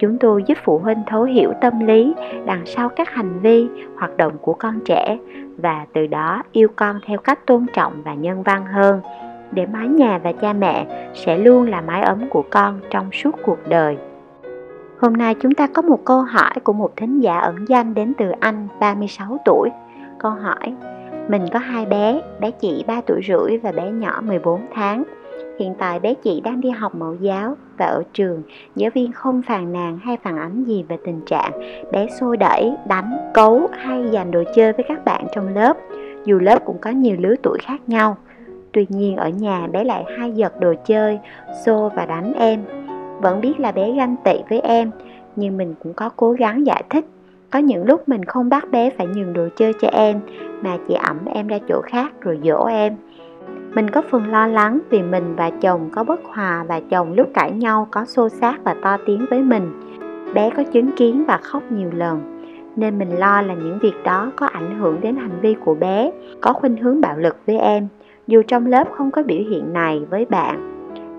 chúng tôi giúp phụ huynh thấu hiểu tâm lý đằng sau các hành vi hoạt động của con trẻ và từ đó yêu con theo cách tôn trọng và nhân văn hơn để mái nhà và cha mẹ sẽ luôn là mái ấm của con trong suốt cuộc đời. Hôm nay chúng ta có một câu hỏi của một thính giả ẩn danh đến từ Anh 36 tuổi. Câu hỏi, mình có hai bé, bé chị 3 tuổi rưỡi và bé nhỏ 14 tháng. Hiện tại bé chị đang đi học mẫu giáo và ở trường, giáo viên không phàn nàn hay phản ánh gì về tình trạng bé xô đẩy, đánh, cấu hay giành đồ chơi với các bạn trong lớp, dù lớp cũng có nhiều lứa tuổi khác nhau. Tuy nhiên ở nhà bé lại hay giật đồ chơi, xô và đánh em. Vẫn biết là bé ganh tị với em, nhưng mình cũng có cố gắng giải thích. Có những lúc mình không bắt bé phải nhường đồ chơi cho em, mà chỉ ẩm em ra chỗ khác rồi dỗ em mình có phần lo lắng vì mình và chồng có bất hòa và chồng lúc cãi nhau có xô xát và to tiếng với mình. Bé có chứng kiến và khóc nhiều lần, nên mình lo là những việc đó có ảnh hưởng đến hành vi của bé, có khuynh hướng bạo lực với em, dù trong lớp không có biểu hiện này với bạn.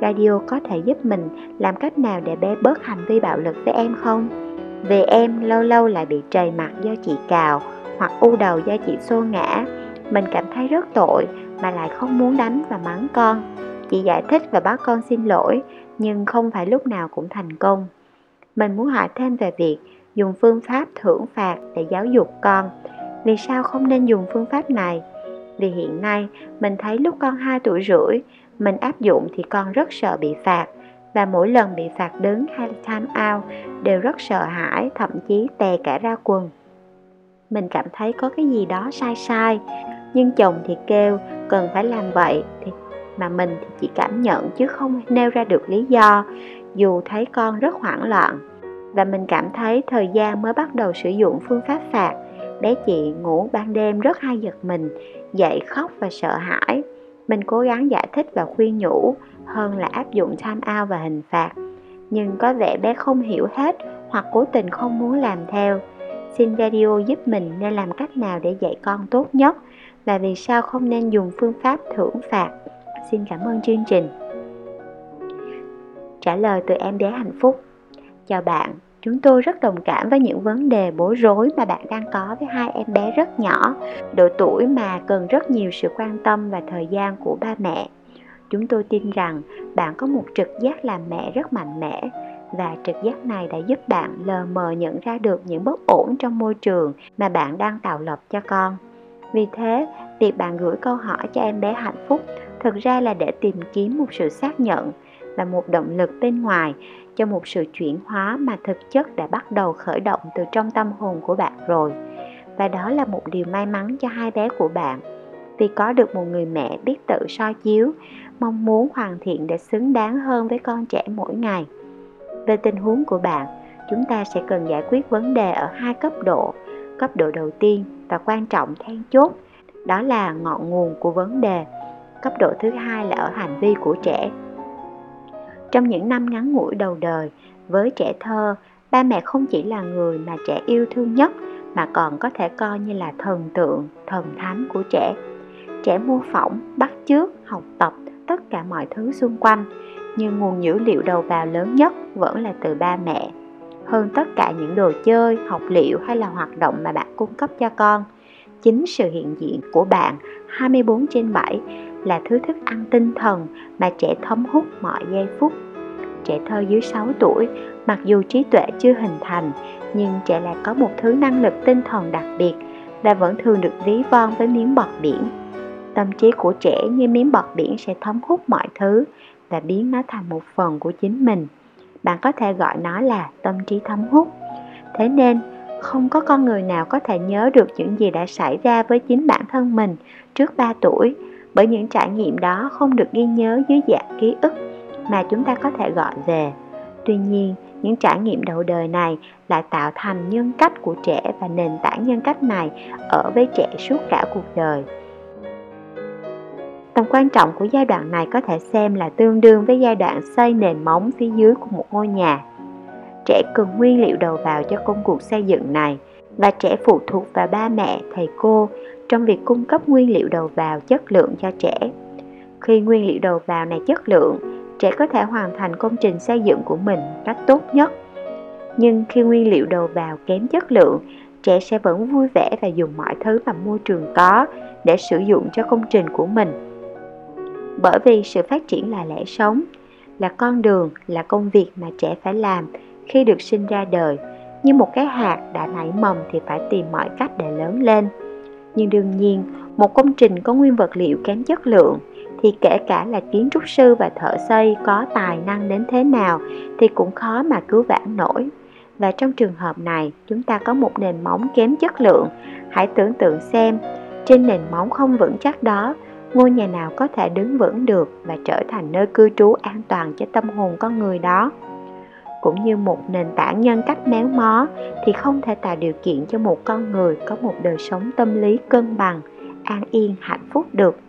Radio có thể giúp mình làm cách nào để bé bớt hành vi bạo lực với em không? Về em lâu lâu lại bị trầy mặt do chị cào hoặc u đầu do chị xô ngã, mình cảm thấy rất tội mà lại không muốn đánh và mắng con. Chị giải thích và bắt con xin lỗi, nhưng không phải lúc nào cũng thành công. Mình muốn hỏi thêm về việc dùng phương pháp thưởng phạt để giáo dục con. Vì sao không nên dùng phương pháp này? Vì hiện nay mình thấy lúc con 2 tuổi rưỡi, mình áp dụng thì con rất sợ bị phạt và mỗi lần bị phạt đứng hay time out đều rất sợ hãi, thậm chí tè cả ra quần. Mình cảm thấy có cái gì đó sai sai nhưng chồng thì kêu, cần phải làm vậy thì mà mình thì chỉ cảm nhận chứ không nêu ra được lý do, dù thấy con rất hoảng loạn. Và mình cảm thấy thời gian mới bắt đầu sử dụng phương pháp phạt. Bé chị ngủ ban đêm rất hay giật mình, dậy khóc và sợ hãi. Mình cố gắng giải thích và khuyên nhủ, hơn là áp dụng time out và hình phạt. Nhưng có vẻ bé không hiểu hết hoặc cố tình không muốn làm theo. Xin radio giúp mình nên làm cách nào để dạy con tốt nhất và vì sao không nên dùng phương pháp thưởng phạt. Xin cảm ơn chương trình. Trả lời từ em bé hạnh phúc. Chào bạn, chúng tôi rất đồng cảm với những vấn đề bối rối mà bạn đang có với hai em bé rất nhỏ, độ tuổi mà cần rất nhiều sự quan tâm và thời gian của ba mẹ. Chúng tôi tin rằng bạn có một trực giác làm mẹ rất mạnh mẽ và trực giác này đã giúp bạn lờ mờ nhận ra được những bất ổn trong môi trường mà bạn đang tạo lập cho con vì thế, việc bạn gửi câu hỏi cho em bé hạnh phúc thực ra là để tìm kiếm một sự xác nhận và một động lực bên ngoài cho một sự chuyển hóa mà thực chất đã bắt đầu khởi động từ trong tâm hồn của bạn rồi. Và đó là một điều may mắn cho hai bé của bạn vì có được một người mẹ biết tự soi chiếu, mong muốn hoàn thiện để xứng đáng hơn với con trẻ mỗi ngày. Về tình huống của bạn, chúng ta sẽ cần giải quyết vấn đề ở hai cấp độ. Cấp độ đầu tiên và quan trọng then chốt, đó là ngọn nguồn của vấn đề. Cấp độ thứ hai là ở hành vi của trẻ. Trong những năm ngắn ngủi đầu đời, với trẻ thơ, ba mẹ không chỉ là người mà trẻ yêu thương nhất, mà còn có thể coi như là thần tượng, thần thánh của trẻ. Trẻ mô phỏng, bắt chước, học tập tất cả mọi thứ xung quanh, nhưng nguồn dữ liệu đầu vào lớn nhất vẫn là từ ba mẹ hơn tất cả những đồ chơi, học liệu hay là hoạt động mà bạn cung cấp cho con. Chính sự hiện diện của bạn 24 trên 7 là thứ thức ăn tinh thần mà trẻ thấm hút mọi giây phút. Trẻ thơ dưới 6 tuổi, mặc dù trí tuệ chưa hình thành, nhưng trẻ lại có một thứ năng lực tinh thần đặc biệt và vẫn thường được ví von với miếng bọt biển. Tâm trí của trẻ như miếng bọt biển sẽ thấm hút mọi thứ và biến nó thành một phần của chính mình bạn có thể gọi nó là tâm trí thấm hút. Thế nên, không có con người nào có thể nhớ được những gì đã xảy ra với chính bản thân mình trước 3 tuổi, bởi những trải nghiệm đó không được ghi nhớ dưới dạng ký ức mà chúng ta có thể gọi về. Tuy nhiên, những trải nghiệm đầu đời này lại tạo thành nhân cách của trẻ và nền tảng nhân cách này ở với trẻ suốt cả cuộc đời tầm quan trọng của giai đoạn này có thể xem là tương đương với giai đoạn xây nền móng phía dưới của một ngôi nhà. Trẻ cần nguyên liệu đầu vào cho công cuộc xây dựng này, và trẻ phụ thuộc vào ba mẹ, thầy cô trong việc cung cấp nguyên liệu đầu vào chất lượng cho trẻ. Khi nguyên liệu đầu vào này chất lượng, trẻ có thể hoàn thành công trình xây dựng của mình cách tốt nhất. Nhưng khi nguyên liệu đầu vào kém chất lượng, trẻ sẽ vẫn vui vẻ và dùng mọi thứ mà môi trường có để sử dụng cho công trình của mình bởi vì sự phát triển là lẽ sống, là con đường, là công việc mà trẻ phải làm khi được sinh ra đời. Như một cái hạt đã nảy mầm thì phải tìm mọi cách để lớn lên. Nhưng đương nhiên, một công trình có nguyên vật liệu kém chất lượng thì kể cả là kiến trúc sư và thợ xây có tài năng đến thế nào thì cũng khó mà cứu vãn nổi. Và trong trường hợp này, chúng ta có một nền móng kém chất lượng. Hãy tưởng tượng xem, trên nền móng không vững chắc đó ngôi nhà nào có thể đứng vững được và trở thành nơi cư trú an toàn cho tâm hồn con người đó? Cũng như một nền tảng nhân cách méo mó thì không thể tạo điều kiện cho một con người có một đời sống tâm lý cân bằng, an yên, hạnh phúc được.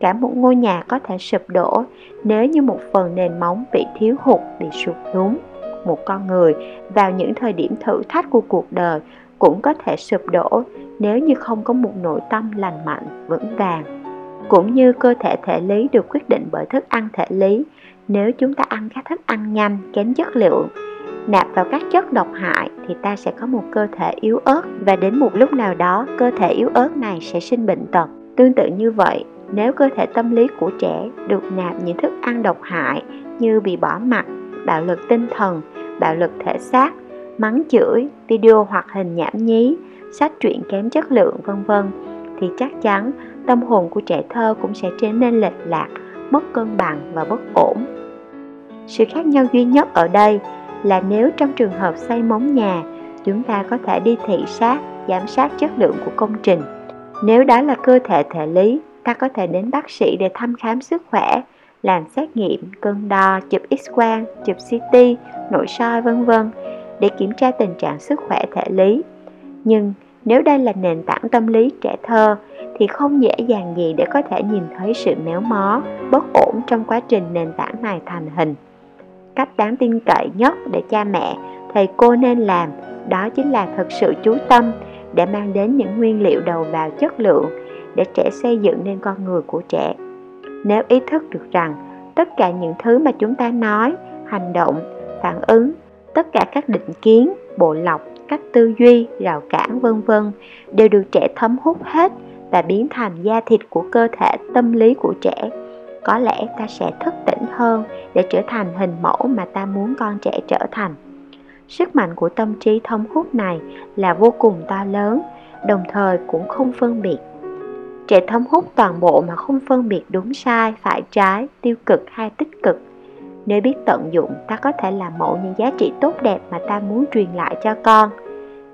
Cả một ngôi nhà có thể sụp đổ nếu như một phần nền móng bị thiếu hụt, bị sụt lún. Một con người vào những thời điểm thử thách của cuộc đời cũng có thể sụp đổ nếu như không có một nội tâm lành mạnh, vững vàng cũng như cơ thể thể lý được quyết định bởi thức ăn thể lý. Nếu chúng ta ăn các thức ăn nhanh, kém chất lượng nạp vào các chất độc hại thì ta sẽ có một cơ thể yếu ớt. Và đến một lúc nào đó, cơ thể yếu ớt này sẽ sinh bệnh tật. Tương tự như vậy, nếu cơ thể tâm lý của trẻ được nạp những thức ăn độc hại như bị bỏ mặt bạo lực tinh thần, bạo lực thể xác, mắng chửi, video hoạt hình nhảm nhí, sách truyện kém chất lượng, vân vân thì chắc chắn tâm hồn của trẻ thơ cũng sẽ trở nên lệch lạc, mất cân bằng và bất ổn. Sự khác nhau duy nhất ở đây là nếu trong trường hợp xây móng nhà, chúng ta có thể đi thị sát, giám sát chất lượng của công trình. Nếu đó là cơ thể thể lý, ta có thể đến bác sĩ để thăm khám sức khỏe, làm xét nghiệm, cân đo, chụp x quang chụp ct nội soi, vân vân để kiểm tra tình trạng sức khỏe thể lý. Nhưng nếu đây là nền tảng tâm lý trẻ thơ thì không dễ dàng gì để có thể nhìn thấy sự méo mó, bất ổn trong quá trình nền tảng này thành hình. Cách đáng tin cậy nhất để cha mẹ, thầy cô nên làm đó chính là thực sự chú tâm để mang đến những nguyên liệu đầu vào chất lượng để trẻ xây dựng nên con người của trẻ. Nếu ý thức được rằng tất cả những thứ mà chúng ta nói, hành động, phản ứng, tất cả các định kiến, bộ lọc, cách tư duy, rào cản vân vân đều được trẻ thấm hút hết và biến thành da thịt của cơ thể tâm lý của trẻ. Có lẽ ta sẽ thức tỉnh hơn để trở thành hình mẫu mà ta muốn con trẻ trở thành. Sức mạnh của tâm trí thấm hút này là vô cùng to lớn đồng thời cũng không phân biệt. Trẻ thấm hút toàn bộ mà không phân biệt đúng sai phải trái tiêu cực hay tích cực. Nếu biết tận dụng ta có thể làm mẫu những giá trị tốt đẹp mà ta muốn truyền lại cho con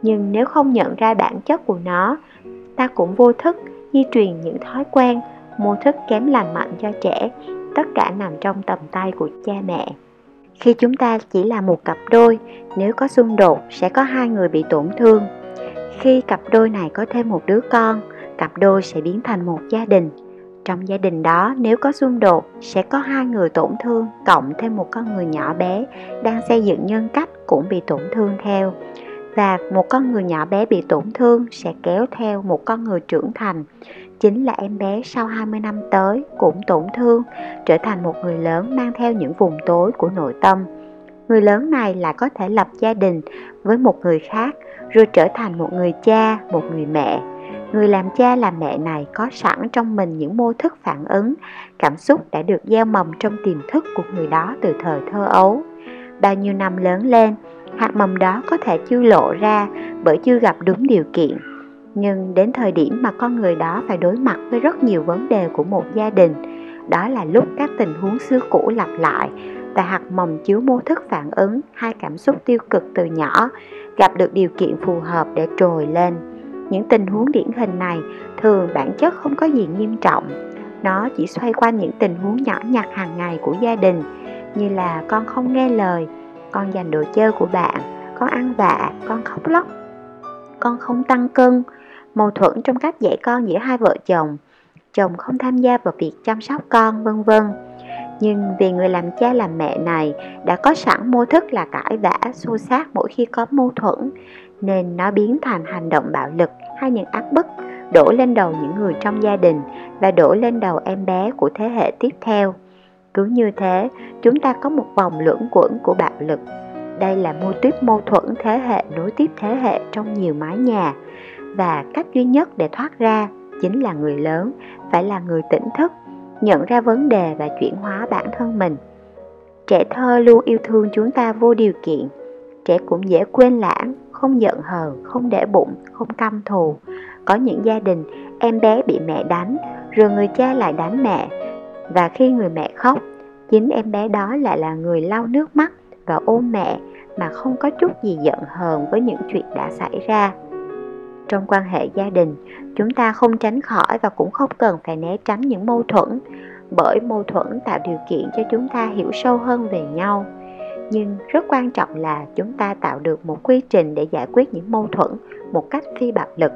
nhưng nếu không nhận ra bản chất của nó, ta cũng vô thức di truyền những thói quen, mô thức kém lành mạnh cho trẻ, tất cả nằm trong tầm tay của cha mẹ. Khi chúng ta chỉ là một cặp đôi, nếu có xung đột sẽ có hai người bị tổn thương. Khi cặp đôi này có thêm một đứa con, cặp đôi sẽ biến thành một gia đình. Trong gia đình đó, nếu có xung đột, sẽ có hai người tổn thương cộng thêm một con người nhỏ bé đang xây dựng nhân cách cũng bị tổn thương theo và một con người nhỏ bé bị tổn thương sẽ kéo theo một con người trưởng thành. Chính là em bé sau 20 năm tới cũng tổn thương, trở thành một người lớn mang theo những vùng tối của nội tâm. Người lớn này lại có thể lập gia đình với một người khác, rồi trở thành một người cha, một người mẹ. Người làm cha làm mẹ này có sẵn trong mình những mô thức phản ứng, cảm xúc đã được gieo mầm trong tiềm thức của người đó từ thời thơ ấu. Bao nhiêu năm lớn lên hạt mầm đó có thể chưa lộ ra bởi chưa gặp đúng điều kiện. Nhưng đến thời điểm mà con người đó phải đối mặt với rất nhiều vấn đề của một gia đình, đó là lúc các tình huống xưa cũ lặp lại và hạt mầm chứa mô thức phản ứng, hai cảm xúc tiêu cực từ nhỏ, gặp được điều kiện phù hợp để trồi lên. Những tình huống điển hình này thường bản chất không có gì nghiêm trọng. Nó chỉ xoay quanh những tình huống nhỏ nhặt hàng ngày của gia đình, như là con không nghe lời con giành đồ chơi của bạn, con ăn vạ, con khóc lóc. Con không tăng cân. Mâu thuẫn trong cách dạy con giữa hai vợ chồng chồng không tham gia vào việc chăm sóc con, vân vân. Nhưng vì người làm cha làm mẹ này đã có sẵn mô thức là cãi vã, xô xát mỗi khi có mâu thuẫn, nên nó biến thành hành động bạo lực hay những áp bức, đổ lên đầu những người trong gia đình và đổ lên đầu em bé của thế hệ tiếp theo cứ như thế, chúng ta có một vòng lưỡng quẩn của bạo lực. Đây là mô tuyết mâu thuẫn thế hệ nối tiếp thế hệ trong nhiều mái nhà. Và cách duy nhất để thoát ra chính là người lớn, phải là người tỉnh thức, nhận ra vấn đề và chuyển hóa bản thân mình. Trẻ thơ luôn yêu thương chúng ta vô điều kiện. Trẻ cũng dễ quên lãng, không giận hờn, không để bụng, không căm thù. Có những gia đình, em bé bị mẹ đánh, rồi người cha lại đánh mẹ và khi người mẹ khóc, chính em bé đó lại là người lau nước mắt và ôm mẹ mà không có chút gì giận hờn với những chuyện đã xảy ra. Trong quan hệ gia đình, chúng ta không tránh khỏi và cũng không cần phải né tránh những mâu thuẫn, bởi mâu thuẫn tạo điều kiện cho chúng ta hiểu sâu hơn về nhau. Nhưng rất quan trọng là chúng ta tạo được một quy trình để giải quyết những mâu thuẫn một cách phi bạo lực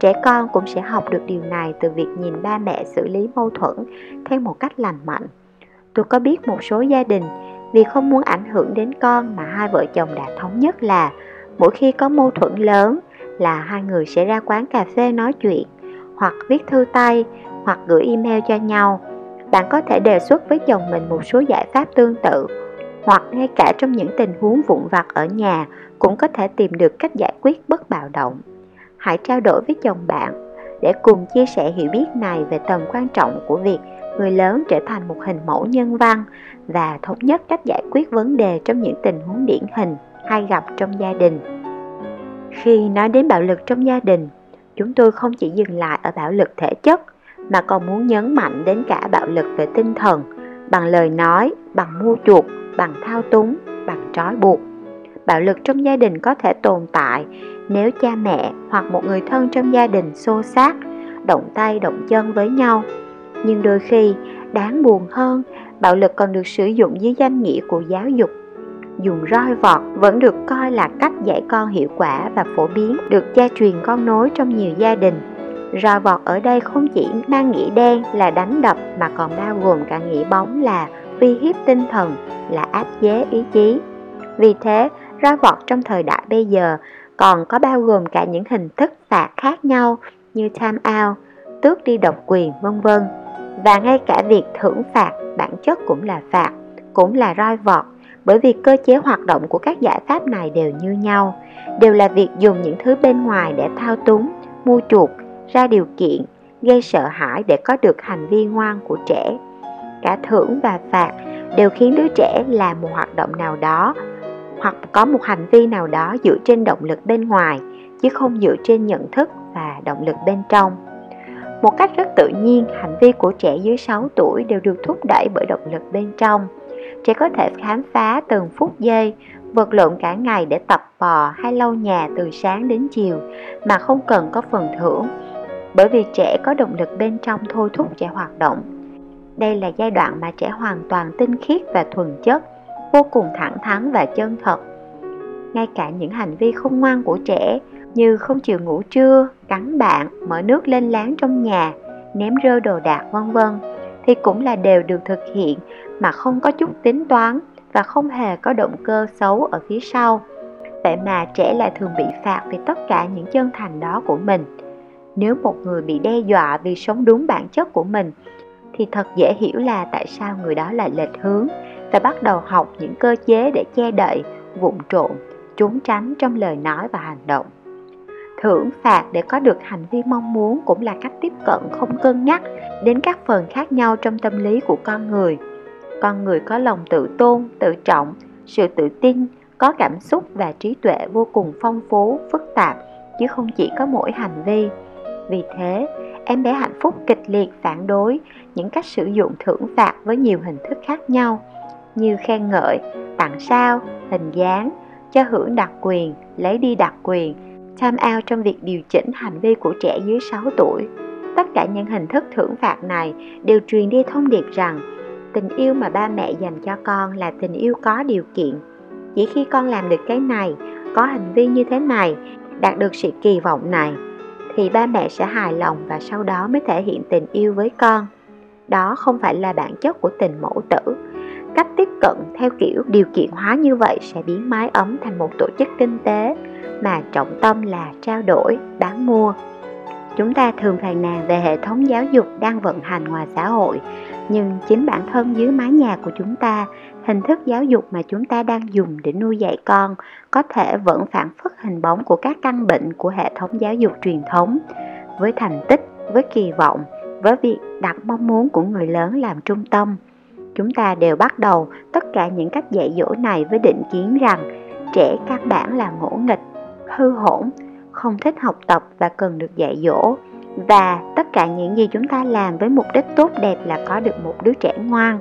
trẻ con cũng sẽ học được điều này từ việc nhìn ba mẹ xử lý mâu thuẫn theo một cách lành mạnh. Tôi có biết một số gia đình, vì không muốn ảnh hưởng đến con mà hai vợ chồng đã thống nhất là mỗi khi có mâu thuẫn lớn là hai người sẽ ra quán cà phê nói chuyện, hoặc viết thư tay, hoặc gửi email cho nhau. Bạn có thể đề xuất với chồng mình một số giải pháp tương tự, hoặc ngay cả trong những tình huống vụn vặt ở nhà cũng có thể tìm được cách giải quyết bất bạo động hãy trao đổi với chồng bạn để cùng chia sẻ hiểu biết này về tầm quan trọng của việc người lớn trở thành một hình mẫu nhân văn và thống nhất cách giải quyết vấn đề trong những tình huống điển hình hay gặp trong gia đình. Khi nói đến bạo lực trong gia đình, chúng tôi không chỉ dừng lại ở bạo lực thể chất mà còn muốn nhấn mạnh đến cả bạo lực về tinh thần, bằng lời nói, bằng mua chuộc, bằng thao túng, bằng trói buộc bạo lực trong gia đình có thể tồn tại nếu cha mẹ hoặc một người thân trong gia đình xô xát, động tay, động chân với nhau. Nhưng đôi khi, đáng buồn hơn, bạo lực còn được sử dụng dưới danh nghĩa của giáo dục. Dùng roi vọt vẫn được coi là cách dạy con hiệu quả và phổ biến, được gia truyền con nối trong nhiều gia đình. Roi vọt ở đây không chỉ mang nghĩa đen là đánh đập mà còn bao gồm cả nghĩa bóng là uy hiếp tinh thần, là áp chế ý chí. Vì thế roi vọt trong thời đại bây giờ, còn có bao gồm cả những hình thức phạt khác nhau như time out, tước đi độc quyền, vân vân. Và ngay cả việc thưởng phạt bản chất cũng là phạt, cũng là roi vọt, bởi vì cơ chế hoạt động của các giải pháp này đều như nhau, đều là việc dùng những thứ bên ngoài để thao túng, mua chuộc, ra điều kiện, gây sợ hãi để có được hành vi ngoan của trẻ. Cả thưởng và phạt đều khiến đứa trẻ làm một hoạt động nào đó hoặc có một hành vi nào đó dựa trên động lực bên ngoài, chứ không dựa trên nhận thức và động lực bên trong. Một cách rất tự nhiên, hành vi của trẻ dưới 6 tuổi đều được thúc đẩy bởi động lực bên trong. Trẻ có thể khám phá từng phút giây, vật lộn cả ngày để tập bò hay lau nhà từ sáng đến chiều, mà không cần có phần thưởng, bởi vì trẻ có động lực bên trong thôi thúc trẻ hoạt động. Đây là giai đoạn mà trẻ hoàn toàn tinh khiết và thuần chất vô cùng thẳng thắn và chân thật. Ngay cả những hành vi không ngoan của trẻ như không chịu ngủ trưa, cắn bạn, mở nước lên láng trong nhà, ném rơi đồ đạc, vân vân, thì cũng là đều được thực hiện mà không có chút tính toán và không hề có động cơ xấu ở phía sau. Vậy mà trẻ lại thường bị phạt vì tất cả những chân thành đó của mình. Nếu một người bị đe dọa vì sống đúng bản chất của mình, thì thật dễ hiểu là tại sao người đó lại lệch hướng và bắt đầu học những cơ chế để che đậy, vụn trộn, trốn tránh trong lời nói và hành động. Thưởng phạt để có được hành vi mong muốn cũng là cách tiếp cận không cân nhắc đến các phần khác nhau trong tâm lý của con người. Con người có lòng tự tôn, tự trọng, sự tự tin, có cảm xúc và trí tuệ vô cùng phong phú, phức tạp, chứ không chỉ có mỗi hành vi. Vì thế, em bé hạnh phúc kịch liệt phản đối những cách sử dụng thưởng phạt với nhiều hình thức khác nhau như khen ngợi, tặng sao, hình dáng, cho hưởng đặc quyền, lấy đi đặc quyền time out trong việc điều chỉnh hành vi của trẻ dưới 6 tuổi. Tất cả những hình thức thưởng phạt này đều truyền đi thông điệp rằng, tình yêu mà ba mẹ dành cho con là tình yêu có điều kiện. chỉ khi con làm được cái này, có hành vi như thế này, đạt được sự kỳ vọng này, thì ba mẹ sẽ hài lòng và sau đó mới thể hiện tình yêu với con đó không phải là bản chất của tình mẫu tử cách tiếp cận theo kiểu điều kiện hóa như vậy sẽ biến mái ấm thành một tổ chức kinh tế mà trọng tâm là trao đổi, bán mua. Chúng ta thường phàn nàn về hệ thống giáo dục đang vận hành ngoài xã hội, nhưng chính bản thân dưới mái nhà của chúng ta, hình thức giáo dục mà chúng ta đang dùng để nuôi dạy con có thể vẫn phản phất hình bóng của các căn bệnh của hệ thống giáo dục truyền thống, với thành tích, với kỳ vọng, với việc đặt mong muốn của người lớn làm trung tâm chúng ta đều bắt đầu tất cả những cách dạy dỗ này với định kiến rằng trẻ căn bản là ngỗ nghịch, hư hỗn không thích học tập và cần được dạy dỗ. Và tất cả những gì chúng ta làm với mục đích tốt đẹp là có được một đứa trẻ ngoan.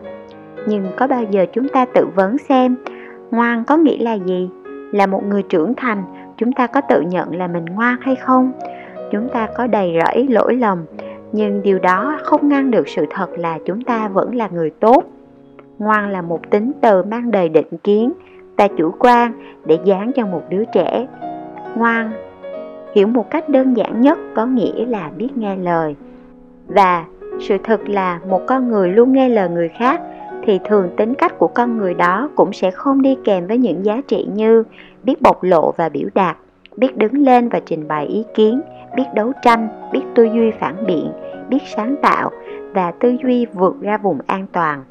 Nhưng có bao giờ chúng ta tự vấn xem, ngoan có nghĩa là gì? Là một người trưởng thành, chúng ta có tự nhận là mình ngoan hay không? Chúng ta có đầy rẫy lỗi lầm, nhưng điều đó không ngăn được sự thật là chúng ta vẫn là người tốt ngoan là một tính từ mang đầy định kiến, ta chủ quan để dán cho một đứa trẻ. Ngoan, hiểu một cách đơn giản nhất có nghĩa là biết nghe lời. Và sự thật là một con người luôn nghe lời người khác thì thường tính cách của con người đó cũng sẽ không đi kèm với những giá trị như biết bộc lộ và biểu đạt, biết đứng lên và trình bày ý kiến, biết đấu tranh, biết tư duy phản biện, biết sáng tạo và tư duy vượt ra vùng an toàn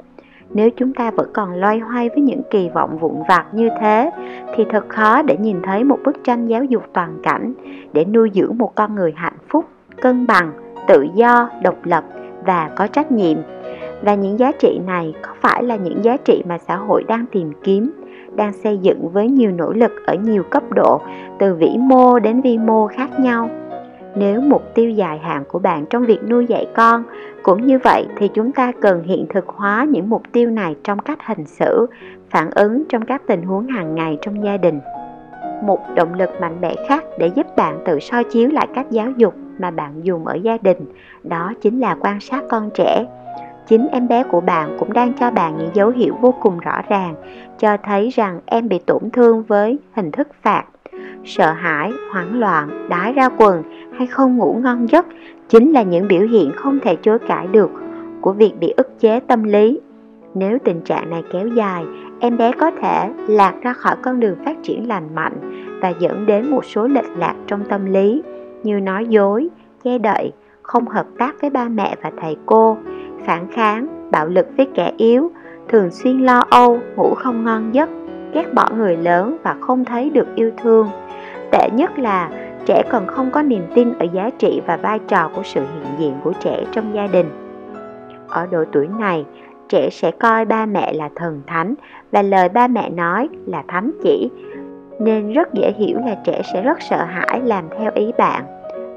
nếu chúng ta vẫn còn loay hoay với những kỳ vọng vụn vặt như thế, thì thật khó để nhìn thấy một bức tranh giáo dục toàn cảnh, để nuôi dưỡng một con người hạnh phúc, cân bằng, tự do, độc lập và có trách nhiệm. Và những giá trị này có phải là những giá trị mà xã hội đang tìm kiếm, đang xây dựng với nhiều nỗ lực ở nhiều cấp độ, từ vĩ mô đến vi mô khác nhau? Nếu mục tiêu dài hạn của bạn trong việc nuôi dạy con, cũng như vậy thì chúng ta cần hiện thực hóa những mục tiêu này trong cách hành xử, phản ứng trong các tình huống hàng ngày trong gia đình. Một động lực mạnh mẽ khác để giúp bạn tự soi chiếu lại cách giáo dục mà bạn dùng ở gia đình, đó chính là quan sát con trẻ. Chính em bé của bạn cũng đang cho bạn những dấu hiệu vô cùng rõ ràng, cho thấy rằng em bị tổn thương với hình thức phạt sợ hãi, hoảng loạn đái ra quần hay không ngủ ngon giấc chính là những biểu hiện không thể chối cãi được của việc bị ức chế tâm lý. Nếu tình trạng này kéo dài, em bé có thể lạc ra khỏi con đường phát triển lành mạnh và dẫn đến một số lệch lạc trong tâm lý, như nói dối, che đậy, không hợp tác với ba mẹ và thầy cô, phản kháng, bạo lực với kẻ yếu, thường xuyên lo âu, ngủ không ngon giấc, ghét bỏ người lớn và không thấy được yêu thương tệ nhất là trẻ còn không có niềm tin ở giá trị và vai trò của sự hiện diện của trẻ trong gia đình. Ở độ tuổi này, trẻ sẽ coi ba mẹ là thần thánh và lời ba mẹ nói là thánh chỉ. Nên rất dễ hiểu là trẻ sẽ rất sợ hãi làm theo ý bạn.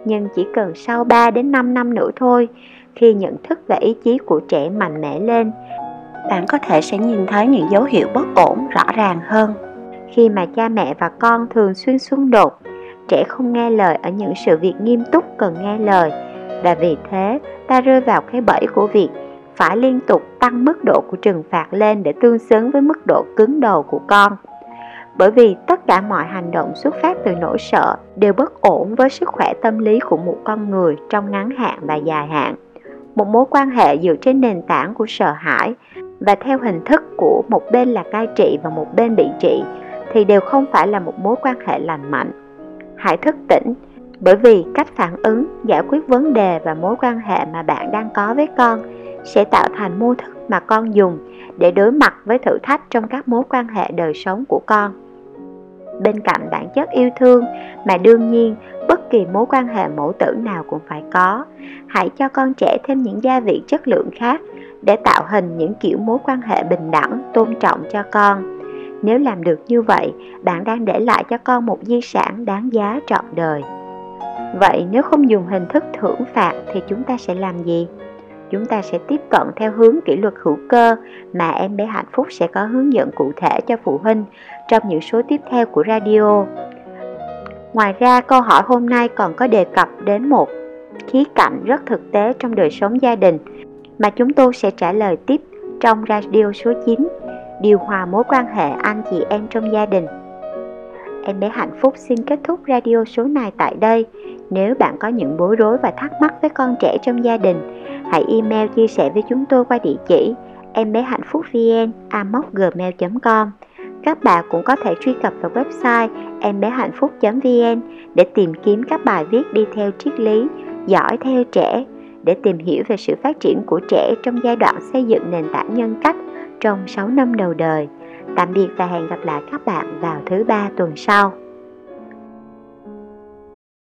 Nhưng chỉ cần sau 3 đến 5 năm nữa thôi, khi nhận thức và ý chí của trẻ mạnh mẽ lên, bạn có thể sẽ nhìn thấy những dấu hiệu bất ổn rõ ràng hơn khi mà cha mẹ và con thường xuyên xung đột. Trẻ không nghe lời ở những sự việc nghiêm túc cần nghe lời. Và vì thế, ta rơi vào cái bẫy của việc phải liên tục tăng mức độ của trừng phạt lên để tương xứng với mức độ cứng đầu của con. Bởi vì tất cả mọi hành động xuất phát từ nỗi sợ đều bất ổn với sức khỏe tâm lý của một con người trong ngắn hạn và dài hạn. Một mối quan hệ dựa trên nền tảng của sợ hãi và theo hình thức của một bên là cai trị và một bên bị trị thì đều không phải là một mối quan hệ lành mạnh. Hãy thức tỉnh, bởi vì cách phản ứng, giải quyết vấn đề và mối quan hệ mà bạn đang có với con sẽ tạo thành mô thức mà con dùng để đối mặt với thử thách trong các mối quan hệ đời sống của con. Bên cạnh bản chất yêu thương mà đương nhiên bất kỳ mối quan hệ mẫu tử nào cũng phải có, hãy cho con trẻ thêm những gia vị chất lượng khác để tạo hình những kiểu mối quan hệ bình đẳng, tôn trọng cho con nếu làm được như vậy, bạn đang để lại cho con một di sản đáng giá trọn đời. Vậy nếu không dùng hình thức thưởng phạt thì chúng ta sẽ làm gì? Chúng ta sẽ tiếp cận theo hướng kỷ luật hữu cơ mà em bé hạnh phúc sẽ có hướng dẫn cụ thể cho phụ huynh trong những số tiếp theo của radio. Ngoài ra, câu hỏi hôm nay còn có đề cập đến một khía cạnh rất thực tế trong đời sống gia đình mà chúng tôi sẽ trả lời tiếp trong radio số 9 điều hòa mối quan hệ anh chị em trong gia đình. Em bé hạnh phúc xin kết thúc radio số này tại đây. Nếu bạn có những bối rối và thắc mắc với con trẻ trong gia đình, hãy email chia sẻ với chúng tôi qua địa chỉ em bé hạnh phúc vn gmail.com các bạn cũng có thể truy cập vào website em bé hạnh phúc.vn để tìm kiếm các bài viết đi theo triết lý giỏi theo trẻ để tìm hiểu về sự phát triển của trẻ trong giai đoạn xây dựng nền tảng nhân cách trong 6 năm đầu đời. Tạm biệt và hẹn gặp lại các bạn vào thứ ba tuần sau.